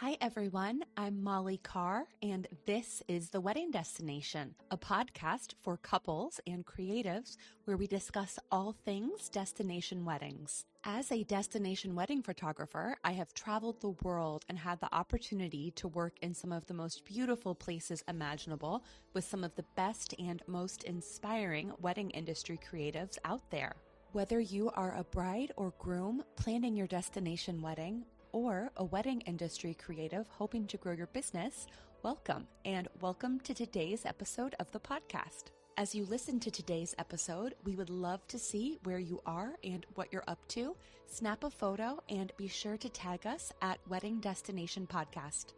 Hi, everyone. I'm Molly Carr, and this is The Wedding Destination, a podcast for couples and creatives where we discuss all things destination weddings. As a destination wedding photographer, I have traveled the world and had the opportunity to work in some of the most beautiful places imaginable with some of the best and most inspiring wedding industry creatives out there. Whether you are a bride or groom planning your destination wedding, or a wedding industry creative hoping to grow your business, welcome and welcome to today's episode of the podcast. As you listen to today's episode, we would love to see where you are and what you're up to. Snap a photo and be sure to tag us at Wedding Destination Podcast.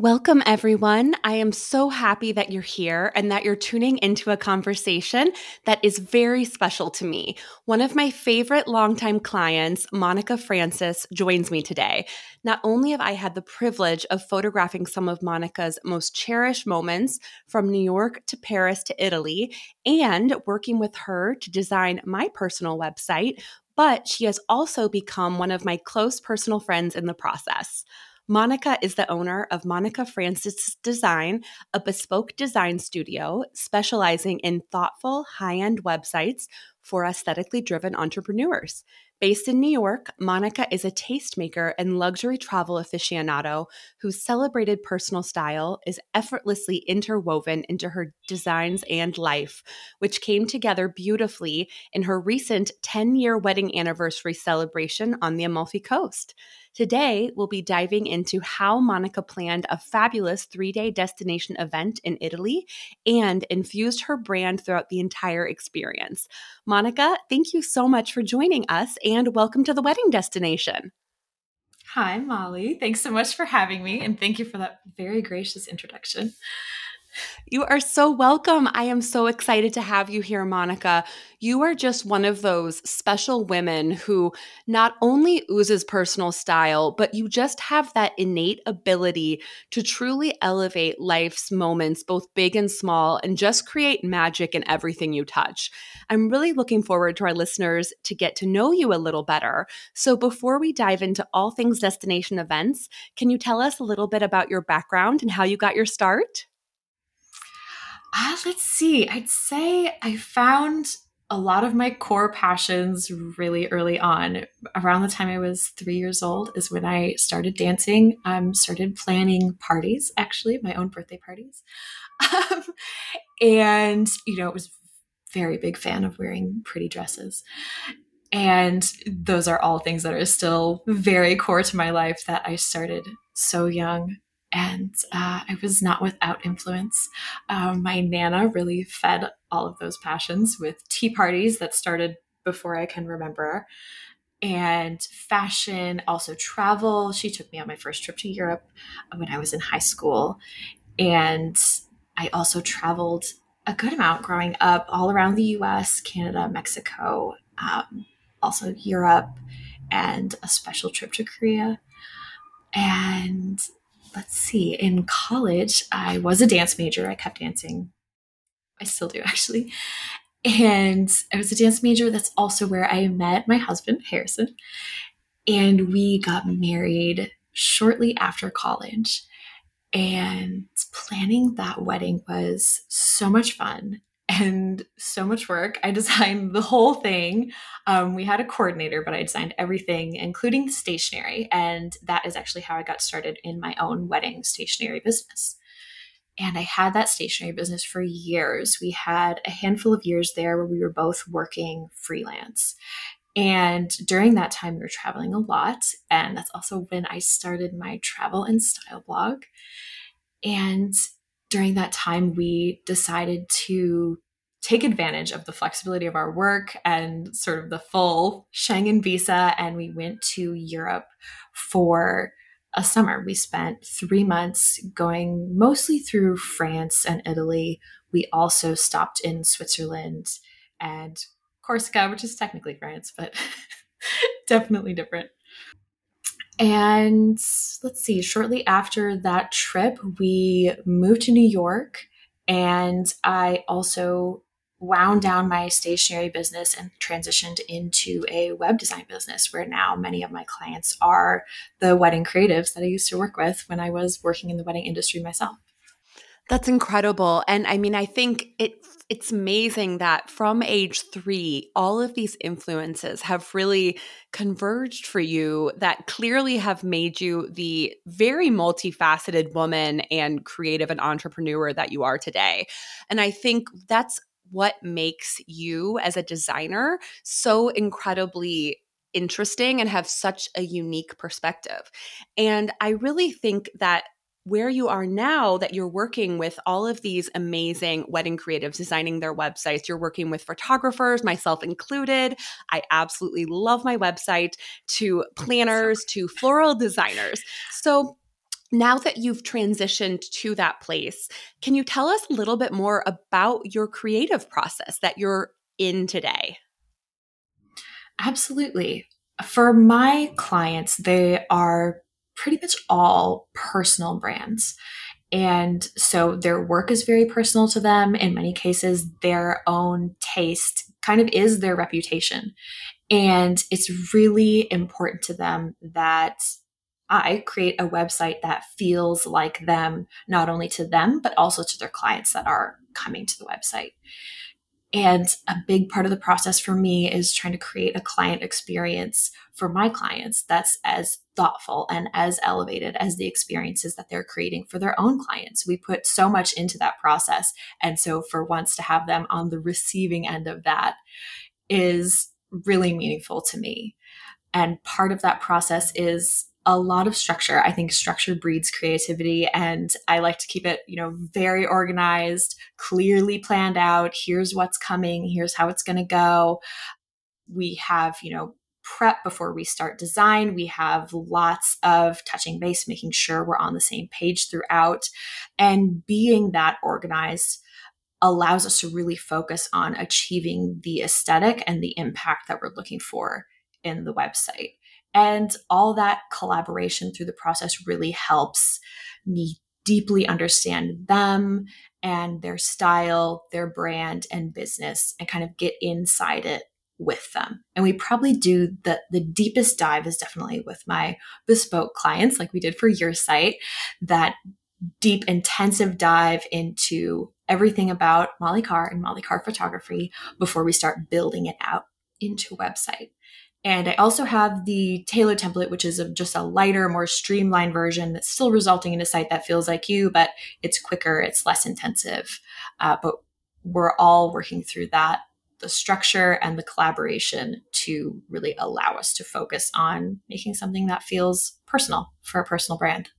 Welcome, everyone. I am so happy that you're here and that you're tuning into a conversation that is very special to me. One of my favorite longtime clients, Monica Francis, joins me today. Not only have I had the privilege of photographing some of Monica's most cherished moments from New York to Paris to Italy and working with her to design my personal website, but she has also become one of my close personal friends in the process. Monica is the owner of Monica Francis Design, a bespoke design studio specializing in thoughtful, high end websites for aesthetically driven entrepreneurs. Based in New York, Monica is a tastemaker and luxury travel aficionado whose celebrated personal style is effortlessly interwoven into her designs and life, which came together beautifully in her recent 10 year wedding anniversary celebration on the Amalfi Coast. Today, we'll be diving into how Monica planned a fabulous three day destination event in Italy and infused her brand throughout the entire experience. Monica, thank you so much for joining us and welcome to the wedding destination. Hi, Molly. Thanks so much for having me and thank you for that very gracious introduction. You are so welcome. I am so excited to have you here, Monica. You are just one of those special women who not only oozes personal style, but you just have that innate ability to truly elevate life's moments, both big and small, and just create magic in everything you touch. I'm really looking forward to our listeners to get to know you a little better. So before we dive into all things destination events, can you tell us a little bit about your background and how you got your start? Uh, let's see. I'd say I found a lot of my core passions really early on. Around the time I was three years old is when I started dancing. Um, started planning parties, actually, my own birthday parties. Um, and, you know, it was very big fan of wearing pretty dresses. And those are all things that are still very core to my life that I started so young and uh, I was not without influence. Um, my nana really fed all of those passions with tea parties that started before I can remember, and fashion, also travel. She took me on my first trip to Europe when I was in high school, and I also traveled a good amount growing up all around the U.S., Canada, Mexico, um, also Europe, and a special trip to Korea. And let's see, in college, I was a dance major. I kept dancing. I still do, actually. And I was a dance major. That's also where I met my husband, Harrison. And we got married shortly after college. And planning that wedding was so much fun and so much work. I designed the whole thing. Um, we had a coordinator, but I designed everything, including the stationery. And that is actually how I got started in my own wedding stationery business. And I had that stationery business for years. We had a handful of years there where we were both working freelance. And during that time, we were traveling a lot. And that's also when I started my travel and style blog. And during that time, we decided to take advantage of the flexibility of our work and sort of the full Schengen visa. And we went to Europe for a summer. We spent three months going mostly through France and Italy. We also stopped in Switzerland and Corsica, which is technically France, but definitely different. And let's see, shortly after that trip, we moved to New York And I also wound down my stationery business and transitioned into a web design business where now many of my clients are the wedding creatives that I used to work with when I was working in the wedding industry myself. That's incredible. And I mean, I think it it's amazing that from age 3 all of these influences have really converged for you that clearly have made you the very multifaceted woman and creative and entrepreneur that you are today. And I think that's what makes you as a designer so incredibly interesting and have such a unique perspective. And I really think that where you are now that you're working with all of these amazing wedding creatives designing their websites you're working with photographers myself included. I absolutely love my website to planners to floral designers. So now that you've transitioned to that place, can you tell us a little bit more about your creative process that you're in today? Absolutely. For my clients, they are pretty much all personal brands. And so their work is very personal to them. In many cases, their own taste kind of is their reputation. And it's really important to them that I create a website that feels like them, not only to them, but also to their clients that are coming to the website. And a big part of the process for me is trying to create a client experience for my clients that's as thoughtful and as elevated as the experiences that they're creating for their own clients. We put so much into that process. And so for once to have them on the receiving end of that is really meaningful to me. And part of that process is a lot of structure. I think structure breeds creativity and I like to keep it, you know, very organized, clearly planned out. Here's what's coming, here's how it's going to go. We have, you know, prep before we start design. We have lots of touching base, making sure we're on the same page throughout. And being that organized allows us to really focus on achieving the aesthetic and the impact that we're looking for in the website. And all that collaboration through the process really helps me deeply understand them and their style, their brand and business and kind of get inside it with them. And we probably do the the deepest dive is definitely with my bespoke clients like we did for your site that deep intensive dive into everything about Molly Carr and Molly Carr photography before we start building it out into a website. And I also have the Taylor template, which is a, just a lighter, more streamlined version that's still resulting in a site that feels like you, but it's quicker, it's less intensive. Uh, but we're all working through that, the structure and the collaboration to really allow us to focus on making something that feels personal for a personal brand.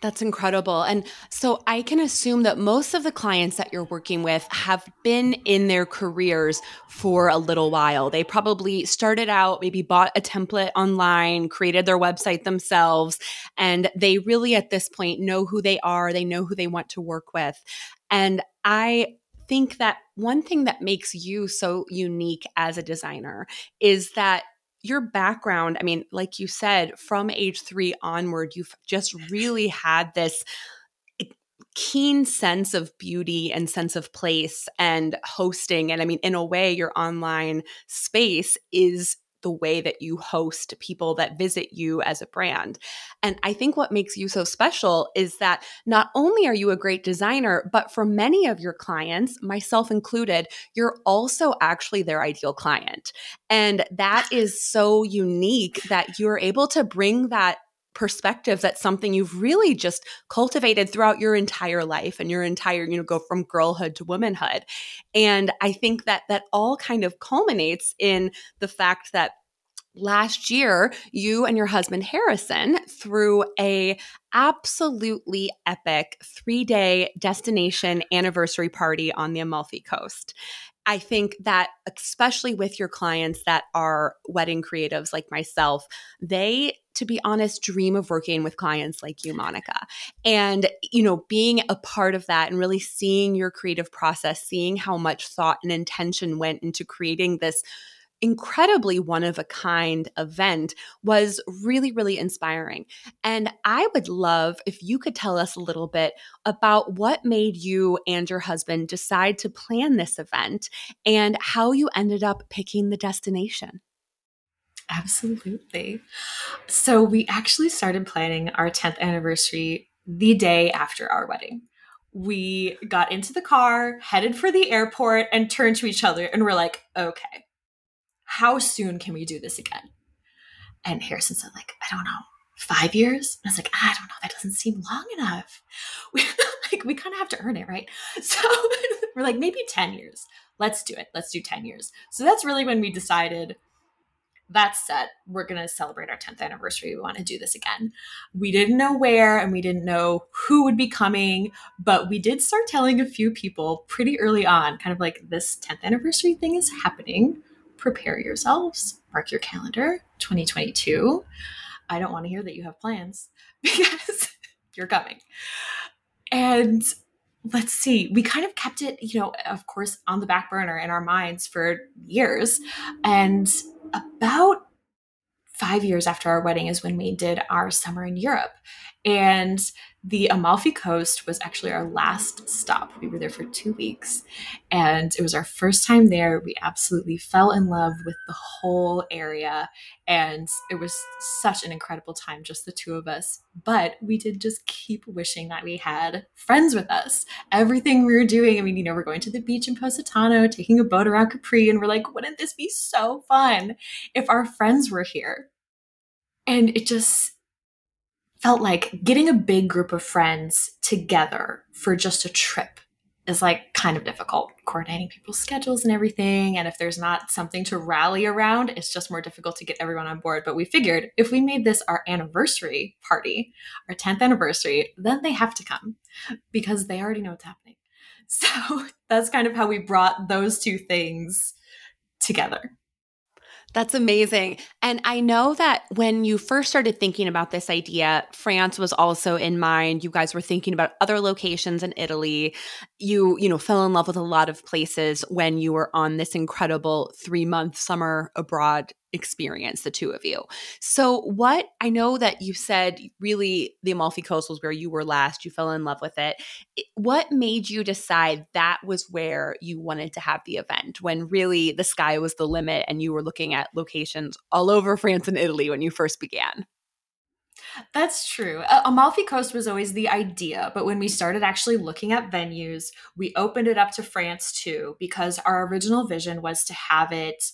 That's incredible. And so I can assume that most of the clients that you're working with have been in their careers for a little while. They probably started out, maybe bought a template online, created their website themselves, and they really at this point know who they are, they know who they want to work with. And I think that one thing that makes you so unique as a designer is that your background, I mean, like you said, from age three onward, you've just really had this eh, keen sense of beauty and sense of place and hosting. And I mean, in a way, your online space is the way that you host people that visit you as a brand. And I think what makes you so special is that not only are you a great designer, but for many of your clients, myself included, you're also actually their ideal client. And that is so unique that you're able to bring that perspective that's something you've really just cultivated throughout your entire life and your entire you know go from girlhood to womanhood. And i think that that all kind of culminates in the fact that last year you and your husband harrison threw a absolutely epic three day destination anniversary party on the amalfi coast I think that, especially with your clients that are wedding creatives like myself, they, to be honest, dream of working with clients like you, Monica. And, you know, being a part of that and really seeing your creative process, seeing how much thought and intention went into creating this incredibly one of a kind event was really, really inspiring. And I would love if you could tell us a little bit about what made you and your husband decide to plan this event and how you ended up picking the destination. Absolutely. So, we actually started planning our 10th anniversary the day after our wedding. We got into the car, headed for the airport, and turned to each other and we're like, okay, how soon can we do this again? And Harrison said, like, I don't know, five years? And I was like, I don't know, that doesn't seem long enough. We like we kind of have to earn it, right? So we're like, maybe 10 years. Let's do it. Let's do 10 years. So that's really when we decided that's set. We're going to celebrate our 10th anniversary. We want to do this again. We didn't know where and we didn't know who would be coming, but we did start telling a few people pretty early on, kind of like this 10th anniversary thing is happening. Prepare yourselves, mark your calendar, 2022. I don't want to hear that you have plans because you're coming. And let's see, we kind of kept it, you know, of course, on the back burner in our minds for years. And about five years after our wedding is when we did our summer in Europe. And the Amalfi Coast was actually our last stop. We were there for two weeks and it was our first time there. We absolutely fell in love with the whole area and it was such an incredible time, just the two of us. But we did just keep wishing that we had friends with us. Everything we were doing, I mean, you know, we're going to the beach in Positano, taking a boat around Capri, and we're like, wouldn't this be so fun if our friends were here? And it just, felt like getting a big group of friends together for just a trip is like kind of difficult. Coordinating people's schedules and everything and if there's not something to rally around it's just more difficult to get everyone on board. But we figured if we made this our anniversary party our 10th anniversary then they have to come because they already know what's happening. So that's kind of how we brought those two things together that's amazing. And I know that when you first started thinking about this idea, France was also in mind. You guys were thinking about other locations in Italy. You, you know, fell in love with a lot of places when you were on this incredible 3-month summer abroad experience, the two of you. So, what I know that you said really the Amalfi Coast was where you were last, you fell in love with it. What made you decide that was where you wanted to have the event when really the sky was the limit and you were looking at locations all over France and Italy when you first began? That's true. Amalfi Coast was always the idea, but when we started actually looking at venues, we opened it up to France too because our original vision was to have it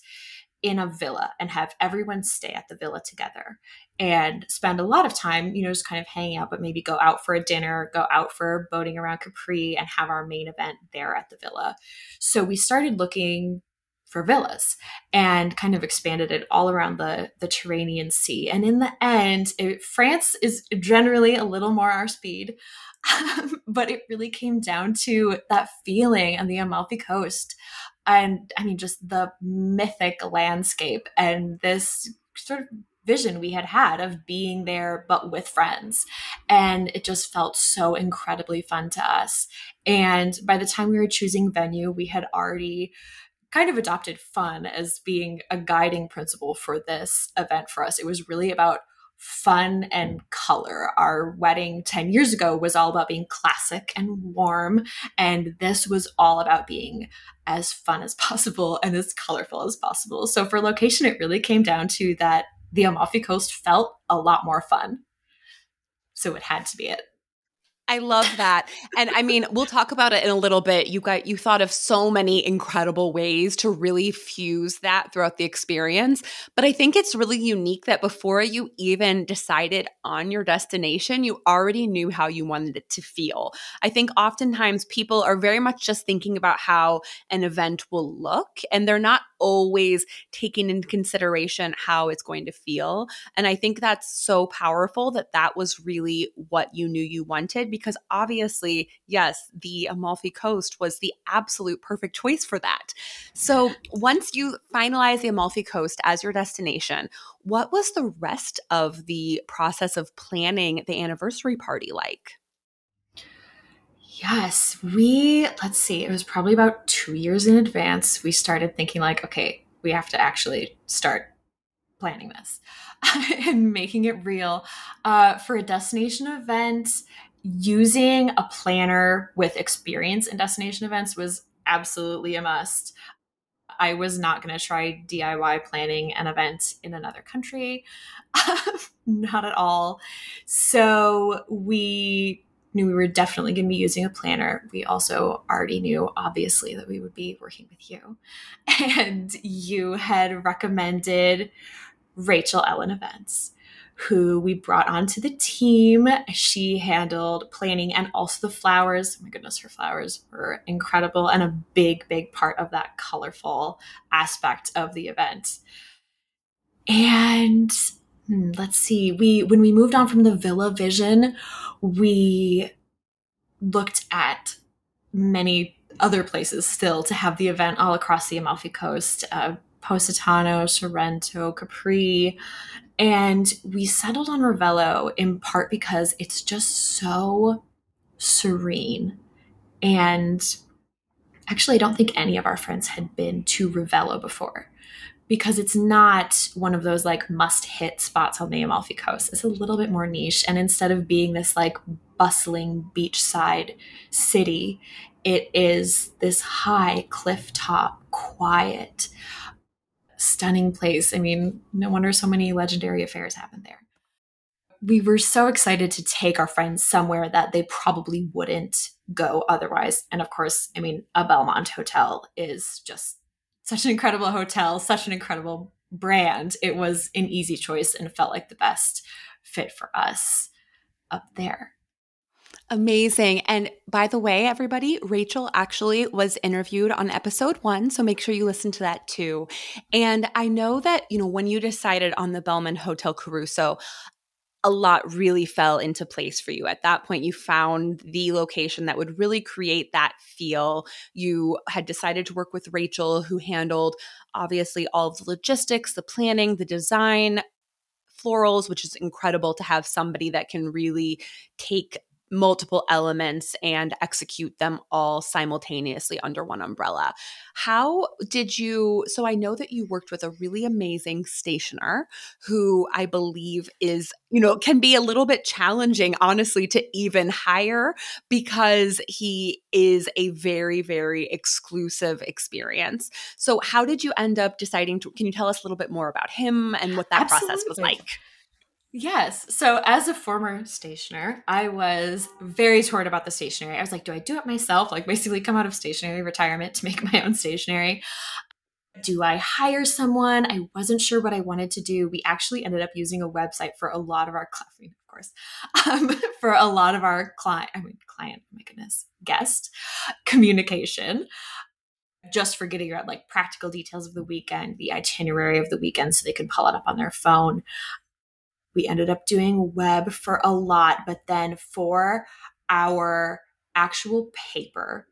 in a villa and have everyone stay at the villa together and spend a lot of time, you know, just kind of hanging out, but maybe go out for a dinner, go out for boating around Capri and have our main event there at the villa. So we started looking for villas and kind of expanded it all around the the Tyrrhenian Sea. And in the end, it, France is generally a little more our speed. but it really came down to that feeling on the Amalfi Coast and I mean, just the mythic landscape and this sort of vision we had had of being there but with friends. And it just felt so incredibly fun to us. And by the time we were choosing venue we had already kind of adopted fun as being a guiding principle for this event for us. It was really about fun and color. Our wedding 10 years ago was all about being classic and warm, and this was all about being as fun as possible and as colorful as possible. So for location, it really came down to that the Amalfi Coast felt a lot more fun. So it had to be it. I love that. And I mean, we'll talk about it in a little bit. You got you thought of so many incredible ways to really fuse that throughout the experience. But I think it's really unique that before you even decided on your destination, you already knew how you wanted it to feel. I think oftentimes people are very much just thinking about how an event will look and they're not always taking into consideration how it's going to feel. And I think that's so powerful that that was really what you knew you wanted because obviously, yes, the Amalfi Coast was the absolute perfect choice for that. So once you finalize the Amalfi Coast as your destination, what was the rest of the process of planning the anniversary party like? Yes, we, let's see, it was probably about two years in advance. We started thinking, like, okay, we have to actually start planning this and making it real. Uh, for a destination event, using a planner with experience in destination events was absolutely a must. I was not going to try DIY planning an event in another country. not at all. So we knew we were definitely going to be using a planner. We also already knew, obviously, that we would be working with you. And you had recommended Rachael Ellen Events, who we brought onto the team. She handled planning and also the flowers. Oh my goodness, her flowers were incredible and a big, big part of that colorful aspect of the event. And hmm, let's see, we when we moved on from the Villa Vision, we looked at many other places still to have the event all across the Amalfi Coast. Uh, Positano, Sorrento, Capri. And we settled on Ravello in part because it's just so serene. And actually, I don't think any of our friends had been to Ravello before because it's not one of those like must hit spots on the Amalfi Coast. It's a little bit more niche. And instead of being this like bustling beachside city, it is this high cliff top, quiet, stunning place. I mean, no wonder so many legendary affairs happen there. We were so excited to take our friends somewhere that they probably wouldn't go otherwise. And of course, I mean, a Belmond hotel is just such an incredible hotel, such an incredible brand. It was an easy choice and felt like the best fit for us up there. Amazing. And by the way, everybody, Rachael actually was interviewed on episode one. So make sure you listen to that too. And I know that, you know, when you decided on the Belmond Hotel Caruso, a lot really fell into place for you. At that point, you found the location that would really create that feel. You had decided to work with Rachael, who handled obviously all of the logistics, the planning, the design, florals, which is incredible to have somebody that can really take multiple elements and execute them all simultaneously under one umbrella. How did you? So I know that you worked with a really amazing stationer who I believe is, you know, can be a little bit challenging, honestly, to even hire because he is a very, very exclusive experience. So, how did you end up deciding to? Can you tell us a little bit more about him and what that Absolutely. process was like? Yes. So, as a former stationer, I was very torn about the stationery. I was like, do I do it myself? Like, basically, come out of stationery retirement to make my own stationery. Do I hire someone? I wasn't sure what I wanted to do. We actually ended up using a website for a lot of our, of course, um, for a lot of our client, I mean, client, oh my goodness, guest communication just for getting out like practical details of the weekend, the itinerary of the weekend so they could pull it up on their phone. We ended up doing web for a lot, but then for our actual paper,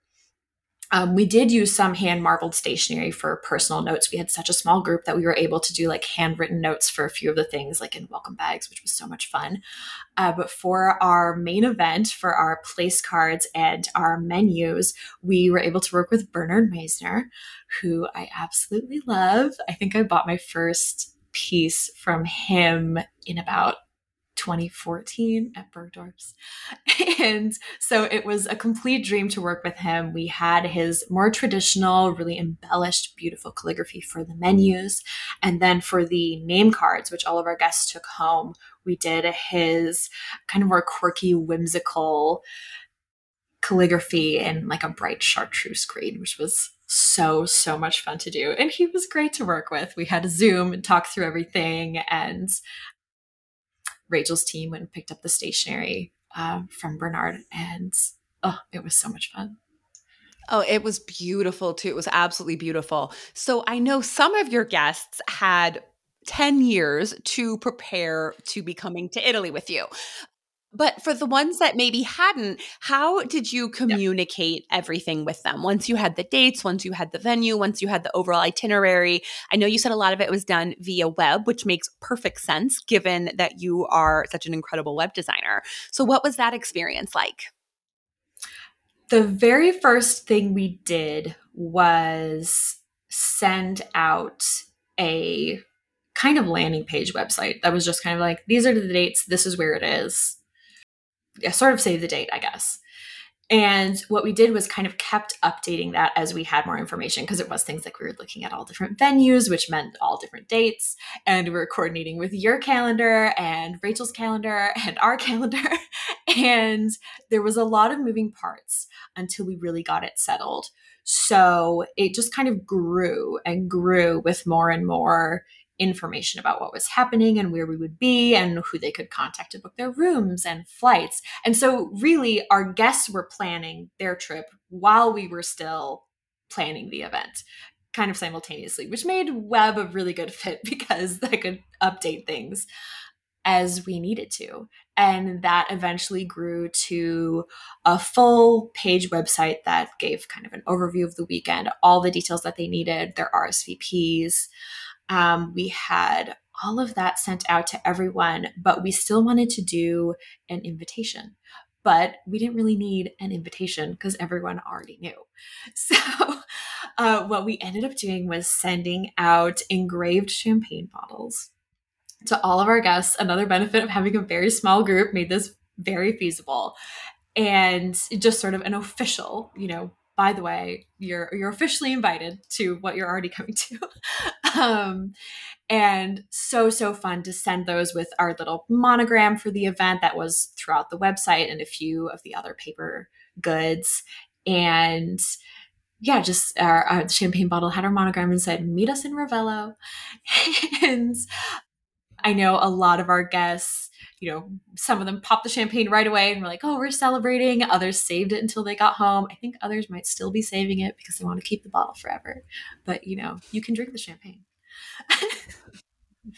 um, we did use some hand marbled stationery for personal notes. We had such a small group that we were able to do like handwritten notes for a few of the things, like in welcome bags, which was so much fun. Uh, but for our main event, for our place cards and our menus, we were able to work with Bernard Maisner, who I absolutely love. I think I bought my first piece from him in about 2014 at Bergdorf's. And so it was a complete dream to work with him. We had his more traditional, really embellished, beautiful calligraphy for the menus. And then for the name cards, which all of our guests took home, we did his kind of more quirky, whimsical calligraphy in like a bright chartreuse green, which was so so much fun to do and he was great to work with we had a zoom and talk through everything and rachael's team went and picked up the stationery uh, from bernard and oh it was so much fun Oh, it was beautiful too. It was absolutely beautiful. So I know some of your guests had 10 years to prepare to be coming to Italy with you. But for the ones that maybe hadn't, how did you communicate yeah. everything with them? Once you had the dates, once you had the venue, once you had the overall itinerary. I know you said a lot of it was done via web, which makes perfect sense given that you are such an incredible web designer. So, what was that experience like? The very first thing we did was send out a kind of landing page website that was just kind of like, these are the dates, this is where it is. Sort of save the date, I guess. And what we did was kind of kept updating that as we had more information because it was things like we were looking at all different venues, which meant all different dates. And we were coordinating with your calendar and Rachael's calendar and our calendar. and there was a lot of moving parts until we really got it settled. So it just kind of grew and grew with more and more information about what was happening and where we would be and who they could contact to book their rooms and flights. And so, really, our guests were planning their trip while we were still planning the event, kind of simultaneously, which made Web a really good fit because I could update things as we needed to. And that eventually grew to a full page website that gave kind of an overview of the weekend, all the details that they needed, their RSVPs. Um, we had all of that sent out to everyone, but we still wanted to do an invitation. But we didn't really need an invitation because everyone already knew. So, uh, what we ended up doing was sending out engraved champagne bottles to all of our guests. Another benefit of having a very small group made this very feasible and just sort of an official, you know, by the way, you're you're officially invited to what you're already coming to. um, and so so fun to send those with our little monogram for the event that was throughout the website and a few of the other paper goods and yeah, just our, our champagne bottle had our monogram and said, "Meet us in Ravello." and I know a lot of our guests you know, some of them popped the champagne right away and were like, oh, we're celebrating. Others saved it until they got home. I think others might still be saving it because they want to keep the bottle forever. But, you know, you can drink the champagne.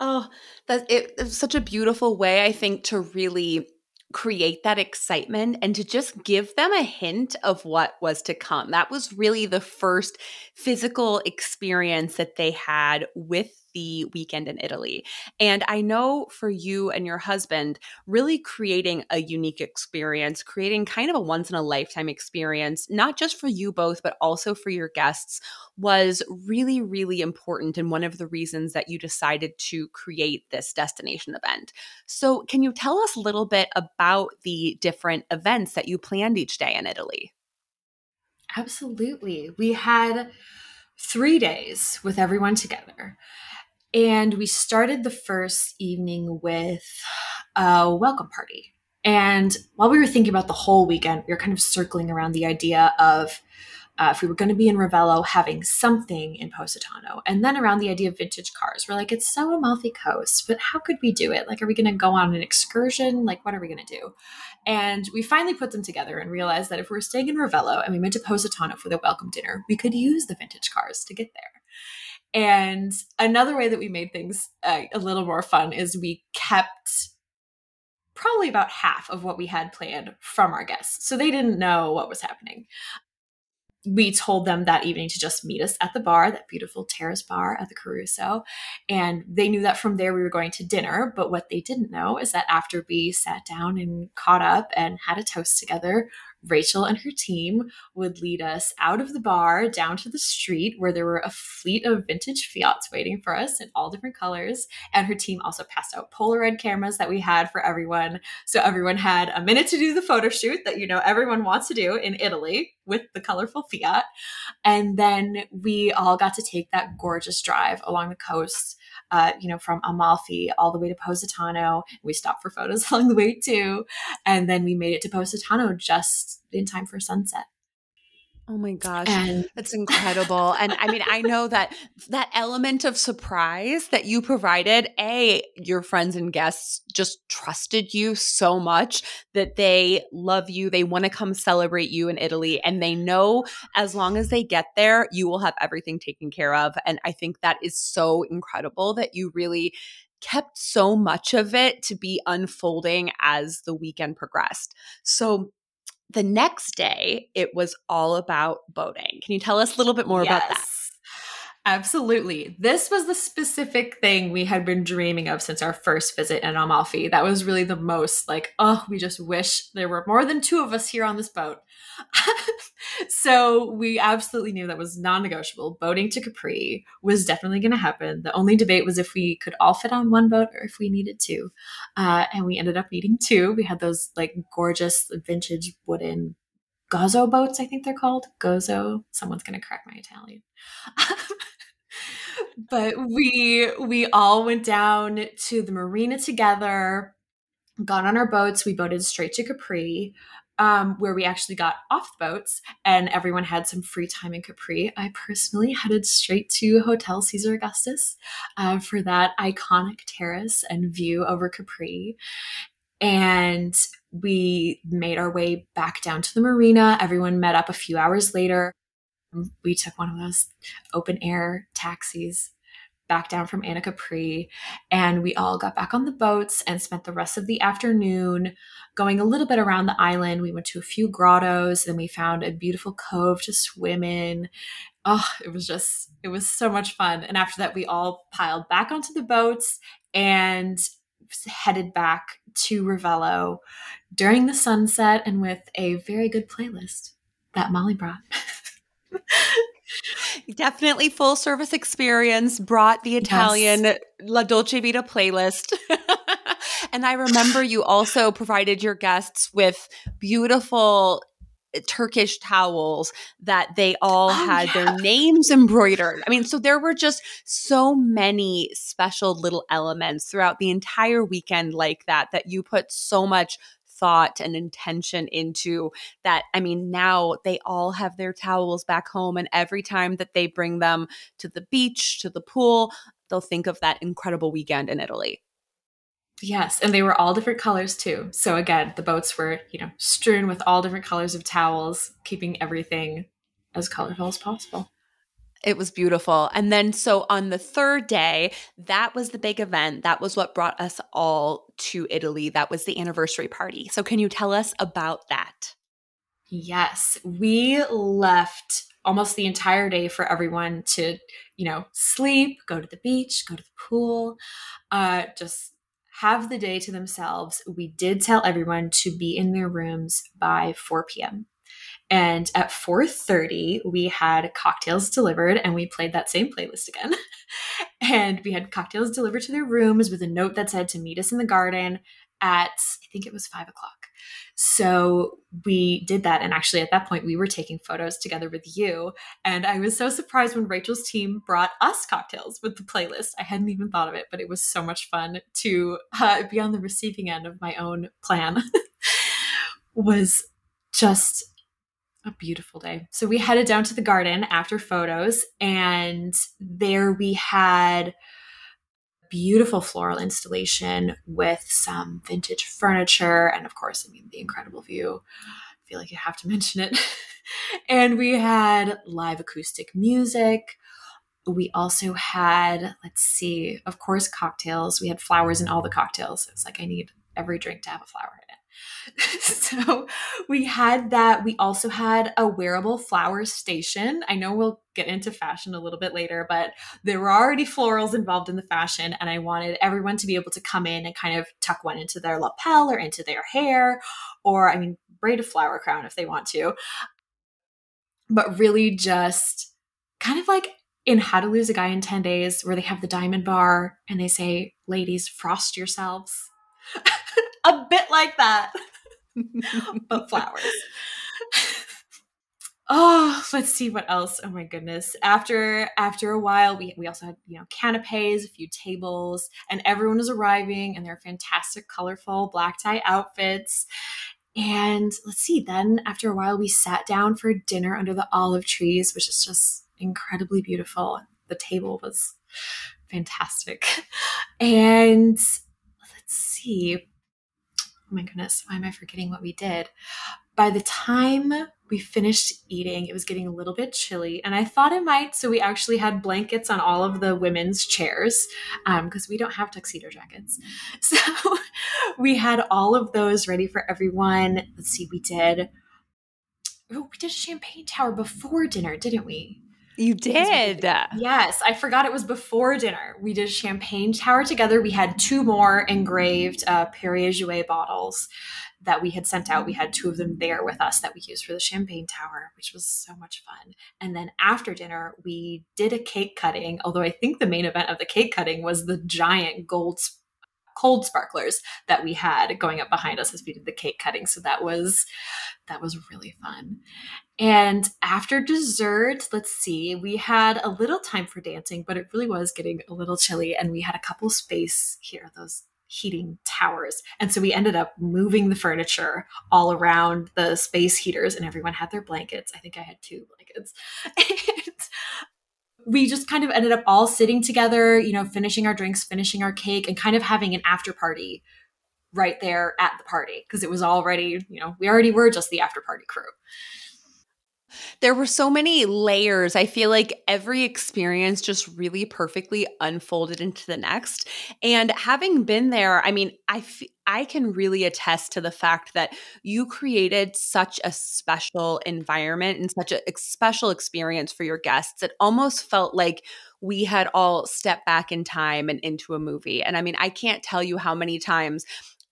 oh, that's it, it's such a beautiful way, I think, to really create that excitement and to just give them a hint of what was to come. That was really the first physical experience that they had with the weekend in Italy. And I know for you and your husband, really creating a unique experience, creating kind of a once in a lifetime experience, not just for you both, but also for your guests, was really, really important. And one of the reasons that you decided to create this destination event. So, can you tell us a little bit about the different events that you planned each day in Italy? Absolutely. We had three days with everyone together. And we started the first evening with a welcome party. And while we were thinking about the whole weekend, we were kind of circling around the idea of uh, if we were going to be in Ravello, having something in Positano. And then around the idea of vintage cars. We're like, it's so Amalfi Coast, but how could we do it? Like, are we going to go on an excursion? Like, what are we going to do? And we finally put them together and realized that if we were staying in Ravello and we went to Positano for the welcome dinner, we could use the vintage cars to get there. And another way that we made things uh, a little more fun is we kept probably about half of what we had planned from our guests. So they didn't know what was happening we told them that evening to just meet us at the bar, that beautiful terrace bar at the Caruso. And they knew that from there we were going to dinner. But what they didn't know is that after we sat down and caught up and had a toast together, Rachael and her team would lead us out of the bar down to the street where there were a fleet of vintage Fiats waiting for us in all different colors. And her team also passed out Polaroid cameras that we had for everyone. So everyone had a minute to do the photo shoot that you know everyone wants to do in Italy with the colorful Fiat. And then we all got to take that gorgeous drive along the coast uh, you know, from Amalfi all the way to Positano. We stopped for photos along the way too. And then we made it to Positano just in time for sunset. Oh my gosh. And that's incredible. and I mean, I know that that element of surprise that you provided, A, your friends and guests just trusted you so much that they love you. They want to come celebrate you in Italy. And they know as long as they get there, you will have everything taken care of. And I think that is so incredible that you really kept so much of it to be unfolding as the weekend progressed. So, the next day, it was all about boating. Can you tell us a little bit more yes. about that? Absolutely. This was the specific thing we had been dreaming of since our first visit in Amalfi. That was really the most like, oh, we just wish there were more than two of us here on this boat. so we absolutely knew that was non negotiable. Boating to Capri was definitely going to happen. The only debate was if we could all fit on one boat or if we needed two. Uh, and we ended up needing two. We had those like gorgeous vintage wooden Gozo boats, I think they're called. Gozo. Someone's going to correct my Italian. but we we all went down to the marina together, got on our boats. We boated straight to Capri. Um, where we actually got off the boats and everyone had some free time in Capri. I personally headed straight to Hotel Caesar Augustus uh, for that iconic terrace and view over Capri. And we made our way back down to the marina. Everyone met up a few hours later we took one of those open air taxis back down from Anacapri and we all got back on the boats and spent the rest of the afternoon going a little bit around the island. We went to a few grottos and we found a beautiful cove to swim in. Oh, it was just it was so much fun. And after that we all piled back onto the boats and headed back to Ravello during the sunset and with a very good playlist that Molly brought. Definitely full service experience, brought the Italian yes. La Dolce Vita playlist. and I remember you also provided your guests with beautiful eh, Turkish towels that they all oh, had yeah. their names embroidered. I mean, so there were just so many special little elements throughout the entire weekend like that that you put so much thought and intention into that. I mean, now they all have their towels back home, and every time that they bring them to the beach, to the pool, they'll think of that incredible weekend in Italy. Yes, and they were all different colors too. So again, the boats were, you know, strewn with all different colors of towels, keeping everything as colorful as possible. It was beautiful. And then, so on the third day, that was the big event. That was what brought us all to Italy. That was the anniversary party. So, can you tell us about that? Yes, we left almost the entire day for everyone to, you know, sleep, go to the beach, go to the pool, uh, just have the day to themselves. We did tell everyone to be in their rooms by 4 p.m. And at 4:30, we had cocktails delivered and we played that same playlist again. and we had cocktails delivered to their rooms with a note that said to meet us in the garden at I think it was five o'clock. So we did that. And actually, at that point, we were taking photos together with you. And I was so surprised when Rachael's team brought us cocktails with the playlist. I hadn't even thought of it, but it was so much fun to uh, be on the receiving end of my own plan. was just a beautiful day. So we headed down to the garden after photos, and there we had beautiful floral installation with some vintage furniture and of course i mean the incredible view. I feel like you have to mention it. And we had live acoustic music. We also had let's see of course cocktails. We had flowers in all the cocktails. It's like i need every drink to have a flower so we had that. We also had a wearable flower station. I know we'll get into fashion a little bit later, but there were already florals involved in the fashion, and I wanted everyone to be able to come in and kind of tuck one into their lapel or into their hair, or I mean, braid a flower crown if they want to. But really just kind of like in How to Lose a Guy in 10 Days, where they have the diamond bar and they say, Ladies, frost yourselves. a bit like that. but flowers. oh, let's see what else. Oh my goodness. After after a while, we we also had, you know, canapes, a few tables, and everyone was arriving in their fantastic, colorful black tie outfits. And let's see, then after a while, we sat down for dinner under the olive trees, which is just incredibly beautiful. The table was fantastic. And let's see, oh my goodness, why am I forgetting what we did? By the time we finished eating, it was getting a little bit chilly, and I thought it might. So we actually had blankets on all of the women's chairs because um, we don't have tuxedo jackets. So we had all of those ready for everyone. Let's see, we did. Oh, we did a champagne tower before dinner, didn't we? You did. Yes, I forgot it was before dinner. We did champagne tower together. We had two more engraved uh, Perrier Jouet bottles that we had sent out. We had two of them there with us that we used for the champagne tower, which was so much fun. And then after dinner, we did a cake cutting. Although I think the main event of the cake cutting was the giant gold cold sparklers that we had going up behind us as we did the cake cutting. So that was that was really fun. And after dessert, let's see, we had a little time for dancing, but it really was getting a little chilly. And we had a couple space here, those heating towers. And so we ended up moving the furniture all around the space heaters, and everyone had their blankets. I think I had two blankets. We just kind of ended up all sitting together, you know, finishing our drinks, finishing our cake, and kind of having an after party right there at the party because it was already, you know, we already were just the after party crew. There were so many layers. I feel like every experience just really perfectly unfolded into the next. And having been there, I mean, I f- I can really attest to the fact that you created such a special environment and such a special experience for your guests. It almost felt like we had all stepped back in time and into a movie. And I mean, I can't tell you how many times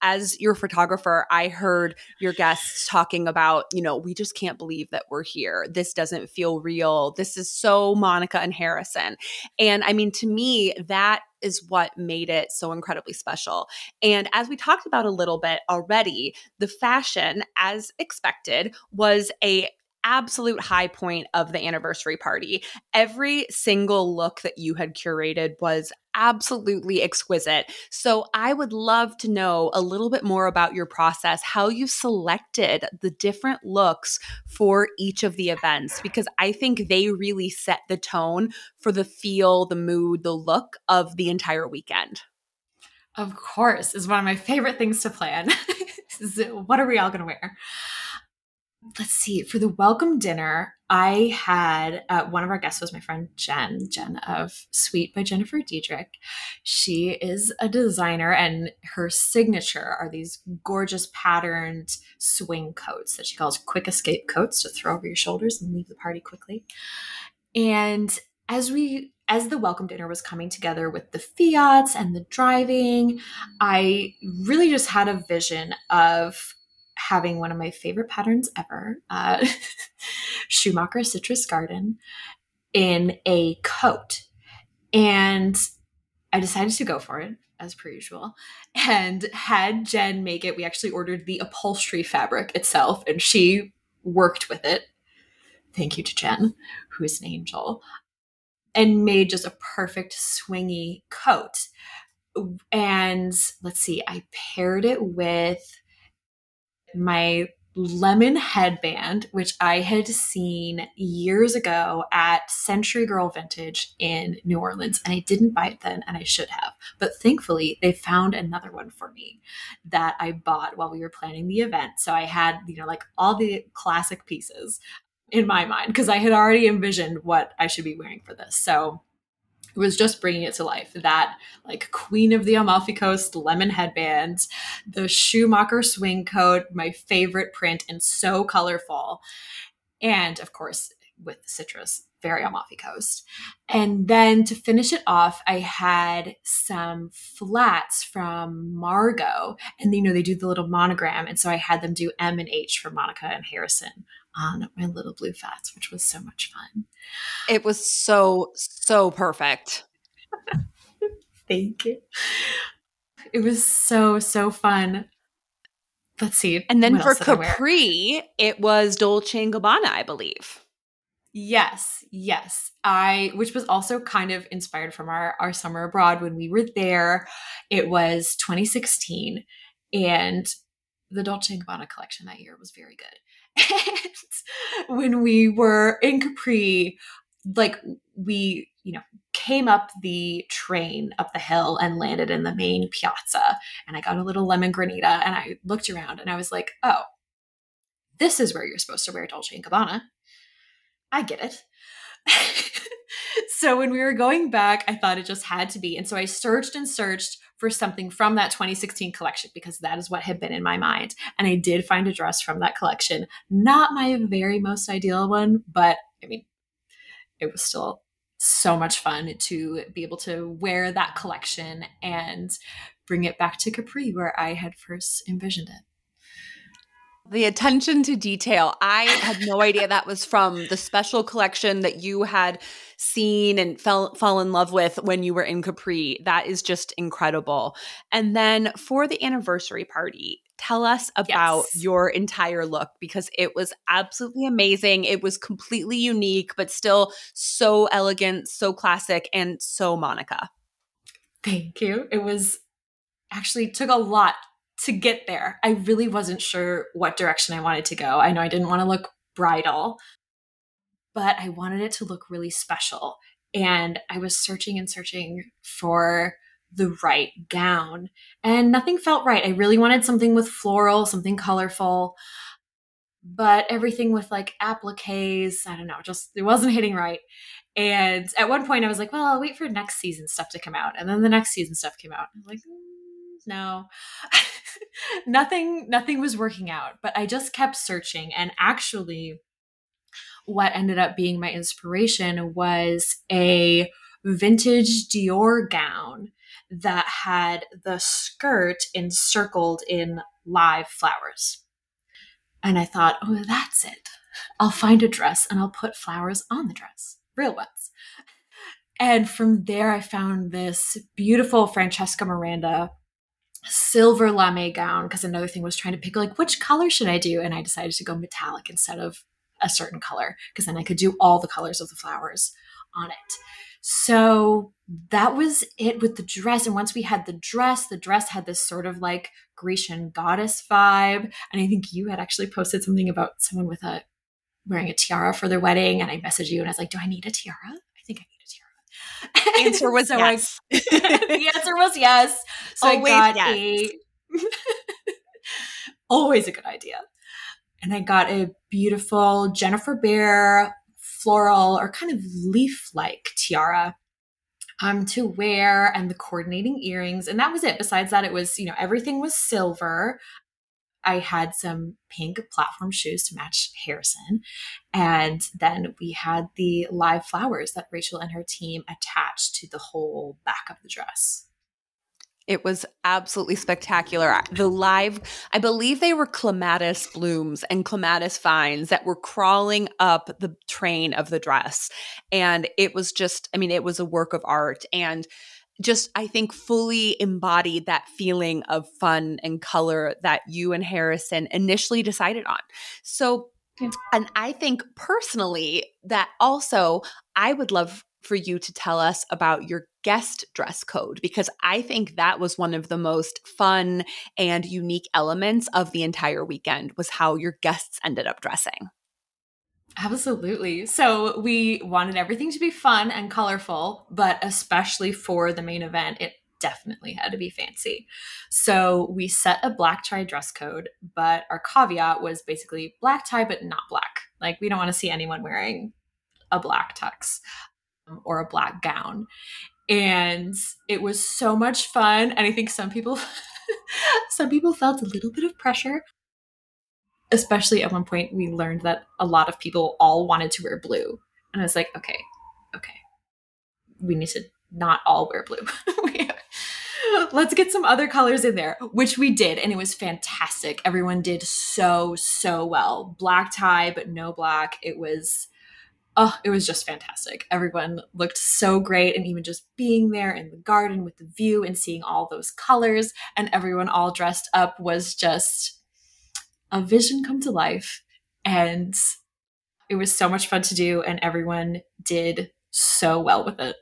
as your photographer, I heard your guests talking about, you know, we just can't believe that we're here. This doesn't feel real. This is so Monica and Harrison. And I mean, to me, that is what made it so incredibly special. And as we talked about a little bit already, the fashion, as expected, was a absolute high point of the anniversary party. Every single look that you had curated was absolutely exquisite. So I would love to know a little bit more about your process, how you selected the different looks for each of the events, because I think they really set the tone for the feel, the mood, the look of the entire weekend. Of course, is one of my favorite things to plan. what are we all going to wear? Let's see for the welcome dinner i had uh, one of our guests was my friend jen jen of sweet by jennifer diedrich. She is a designer and her signature are these gorgeous patterned swing coats that she calls quick escape coats to throw over your shoulders and leave the party quickly. And as we as the welcome dinner was coming together with the fiats and the driving i really just had a vision of having one of my favorite patterns ever, uh, Schumacher Citrus Garden, in a coat. And I decided to go for it as per usual and had Jen make it. We actually ordered the upholstery fabric itself and she worked with it. Thank you to Jen, who is an angel, and made just a perfect swingy coat. And let's see, I paired it with my lemon headband, which I had seen years ago at Century Girl Vintage in New Orleans. And I didn't buy it then, and I should have. But thankfully, they found another one for me that I bought while we were planning the event. So I had, you know, like all the classic pieces in my mind because I had already envisioned what I should be wearing for this. So was just bringing it to life. That like Queen of the Amalfi Coast lemon headband, the Schumacher swing coat, my favorite print and so colorful. And of course, with citrus, very Amalfi Coast. And then to finish it off, I had some flats from Margaux. And you know, they do the little monogram. And so I had them do M and H for Monica and Harrison on my little blue flats, which was so much fun. It was so, so perfect. Thank you. It was so, so fun. Let's see. And then for Capri, it was Dolce and Gabbana, I believe. Yes, yes. I which was also kind of inspired from our our summer abroad when we were there. It was 2016 and the Dolce and Gabbana collection that year was very good. And when we were in Capri, like we, you know, came up the train up the hill and landed in the main piazza. And I got a little lemon granita and I looked around and I was like, oh, this is where you're supposed to wear Dolce and Gabbana. I get it. so when we were going back, I thought it just had to be. And so I searched and searched for something from that 2016 collection because that is what had been in my mind. And I did find a dress from that collection. Not my very most ideal one, but I mean, it was still so much fun to be able to wear that collection and bring it back to Capri where I had first envisioned it. The attention to detail. I had no idea that was from the special collection that you had seen and fell fall in love with when you were in Capri. That is just incredible. And then for the anniversary party, tell us about yes. your entire look because it was absolutely amazing. It was completely unique, but still so elegant, so classic, and so Monica. Thank you. It was actually took a lot to get there. I really wasn't sure what direction I wanted to go. I know I didn't want to look bridal, but I wanted it to look really special. And I was searching and searching for the right gown, and nothing felt right. I really wanted something with floral, something colorful, but everything with like appliques, I don't know, just it wasn't hitting right. And at one point, I was like, well, I'll wait for next season stuff to come out. And then the next season stuff came out. I'm like, mm, no, nothing, nothing was working out. But I just kept searching. And actually, what ended up being my inspiration was a vintage Dior gown that had the skirt encircled in live flowers. And I thought, oh, that's it. I'll find a dress and I'll put flowers on the dress, real ones. And from there, I found this beautiful Francesca Miranda silver lame gown because another thing was trying to pick like which color should I do, and I decided to go metallic instead of a certain color because then I could do all the colors of the flowers on it. So that was it with the dress. And once we had the dress, the dress had this sort of like Grecian goddess vibe. And I think you had actually posted something about someone with a wearing a tiara for their wedding. And I messaged you and I was like, Do I need a tiara? I think I need a tiara. Answer was yes. I, the answer was yes. So Always I got yes. a always a good idea. And I got a beautiful Jennifer Behr floral or kind of leaf like tiara um, to wear and the coordinating earrings. And that was it. Besides that, it was, you know, everything was silver. I had some pink platform shoes to match Harrison. And then we had the live flowers that Rachael and her team attached to the whole back of the dress. It was absolutely spectacular. The live, I believe they were clematis blooms and clematis vines that were crawling up the train of the dress. And it was just, I mean, it was a work of art and just, I think, fully embodied that feeling of fun and color that you and Harrison initially decided on. So, and I think personally that also I would love for you to tell us about your guest dress code because I think that was one of the most fun and unique elements of the entire weekend was how your guests ended up dressing. Absolutely. So we wanted everything to be fun and colorful, but especially for the main event, it definitely had to be fancy. So we set a black tie dress code, but our caveat was basically black tie, but not black. Like we don't want to see anyone wearing a black tux um, or a black gown. And it was so much fun. And I think some people some people felt a little bit of pressure. Especially at one point we learned that a lot of people all wanted to wear blue. And I was like, okay, okay. We need to not all wear blue. let's get some other colors in there, which we did. And it was fantastic. Everyone did so, so well. Black tie, but no black. It was oh, it was just fantastic. Everyone looked so great. And even just being there in the garden with the view and seeing all those colors and everyone all dressed up was just a vision come to life. And it was so much fun to do. And everyone did so well with it.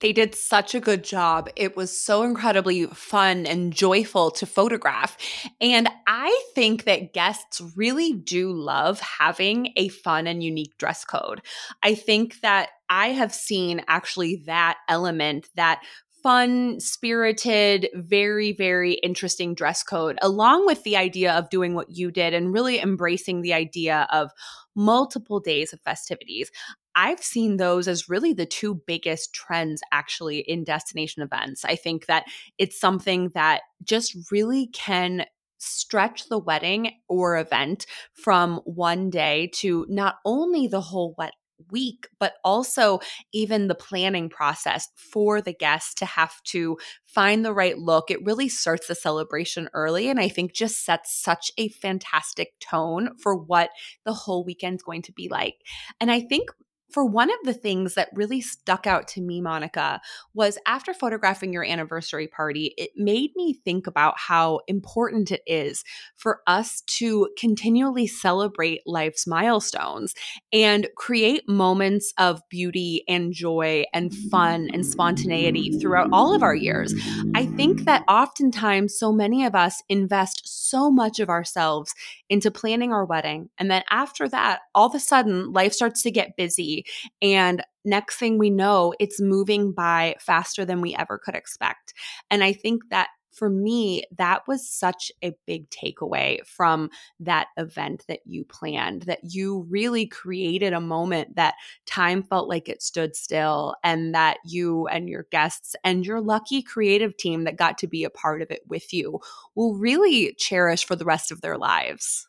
They did such a good job. It was so incredibly fun and joyful to photograph. And I think that guests really do love having a fun and unique dress code. I think that I have seen actually that element, that fun, spirited, very, very interesting dress code, along with the idea of doing what you did and really embracing the idea of multiple days of festivities. I've seen those as really the two biggest trends actually in destination events. I think that it's something that just really can stretch the wedding or event from one day to not only the whole wet week, but also even the planning process for the guests to have to find the right look. It really starts the celebration early and I think just sets such a fantastic tone for what the whole weekend's going to be like. And I think for one of the things that really stuck out to me, Monica, was after photographing your anniversary party, it made me think about how important it is for us to continually celebrate life's milestones and create moments of beauty and joy and fun and spontaneity throughout all of our years. I think that oftentimes so many of us invest so much of ourselves into planning our wedding. And then after that, all of a sudden, life starts to get busy. And next thing we know, it's moving by faster than we ever could expect. And I think that for me, that was such a big takeaway from that event that you planned, that you really created a moment that time felt like it stood still, and that you and your guests and your lucky creative team that got to be a part of it with you will really cherish for the rest of their lives.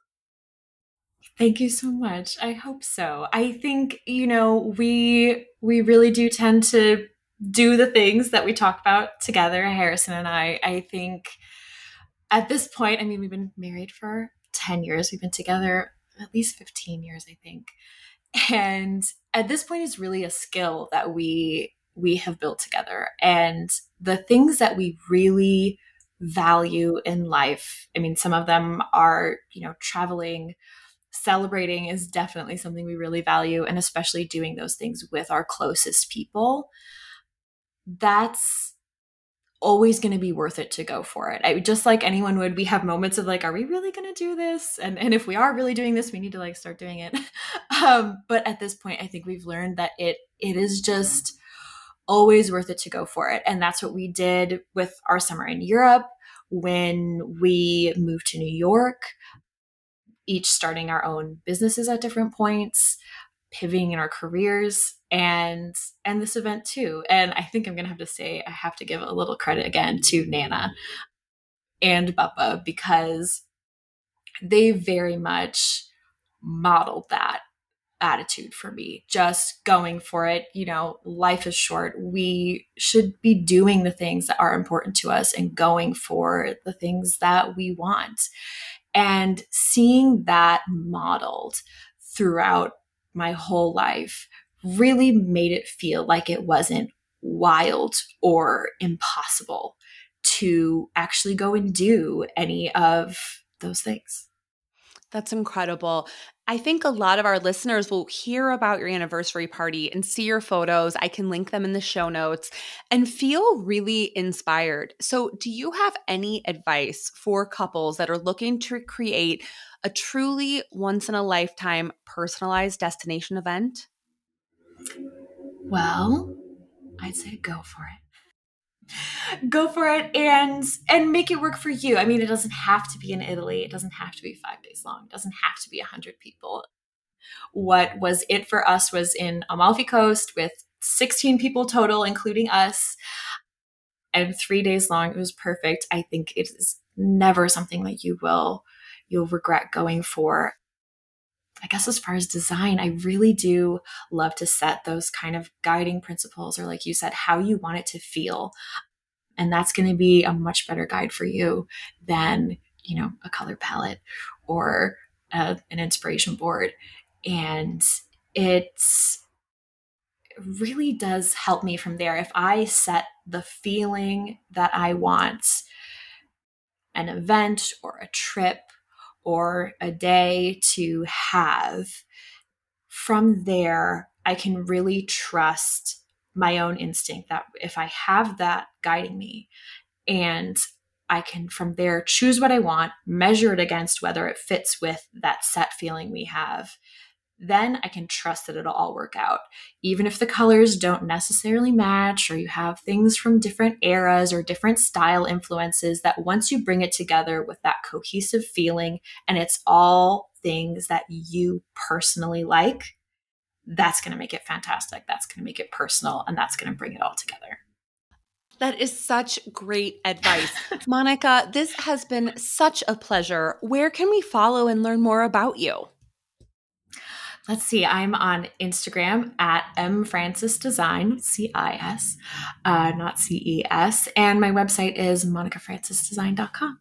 Thank you so much. I hope so. I think, you know, we we really do tend to do the things that we talk about together, Harrison and I. I think at this point, I mean, we've been married for 10 years. We've been together at least 15 years, I think. And at this point it's really a skill that we we have built together. And the things that we really value in life, I mean, some of them are, you know, traveling, celebrating is definitely something we really value and especially doing those things with our closest people that's always going to be worth it to go for it. I just like anyone would we have moments of like are we really going to do this? And and if we are really doing this, we need to like start doing it. um but at this point I think we've learned that it it is just always worth it to go for it. And that's what we did with our summer in Europe when we moved to New York, each starting our own businesses at different points, pivoting in our careers and and this event too. And I think I'm gonna have to say I have to give a little credit again to Nana and Bubba because they very much modeled that attitude for me just going for it. You know life is short. We should be doing the things that are important to us and going for the things that we want and seeing that modeled throughout my whole life really made it feel like it wasn't wild or impossible to actually go and do any of those things. That's incredible. I think a lot of our listeners will hear about your anniversary party and see your photos. I can link them in the show notes and feel really inspired. So, do you have any advice for couples that are looking to create a truly once in a lifetime personalized destination event? Well, I'd say go for it. Go for it and and make it work for you. I mean, it doesn't have to be in Italy. It doesn't have to be 5 days long. It doesn't have to be a 100 people. What was it for us was in Amalfi Coast with 16 people total including us and 3 days long. It was perfect. I think it is never something that you will you'll regret going for. I guess as far as design, I really do love to set those kind of guiding principles, or like you said, how you want it to feel. And that's going to be a much better guide for you than, you know, a color palette or a, an inspiration board. And it's, it really does help me from there. If I set the feeling that I want, an event or a trip or a day to have, from there, I can really trust my own instinct that if I have that guiding me and I can from there choose what I want, measure it against whether it fits with that set feeling we have, then I can trust that it'll all work out. Even if the colors don't necessarily match, or you have things from different eras or different style influences, that once you bring it together with that cohesive feeling and it's all things that you personally like, that's going to make it fantastic. That's going to make it personal and that's going to bring it all together. That is such great advice. Monica, this has been such a pleasure. Where can we follow and learn more about you? Let's see, I'm on Instagram at M Francis Design, C I S, uh, not C E S. And my website is monicafrancisdesign.com.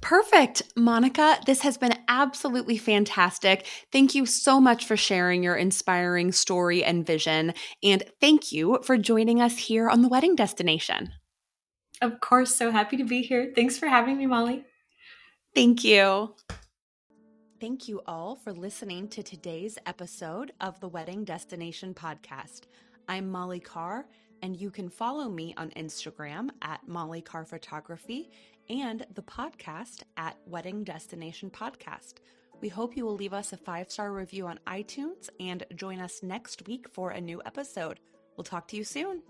Perfect. Monica, this has been absolutely fantastic. Thank you so much for sharing your inspiring story and vision. And thank you for joining us here on the wedding destination. Of course, so happy to be here. Thanks for having me, Molly. Thank you. Thank you all for listening to today's episode of the Wedding Destination Podcast. I'm Molly Carr, and you can follow me on Instagram at Molly Carr Photography and the podcast at Wedding Destination Podcast. We hope you will leave us a five star review on iTunes and join us next week for a new episode. We'll talk to you soon.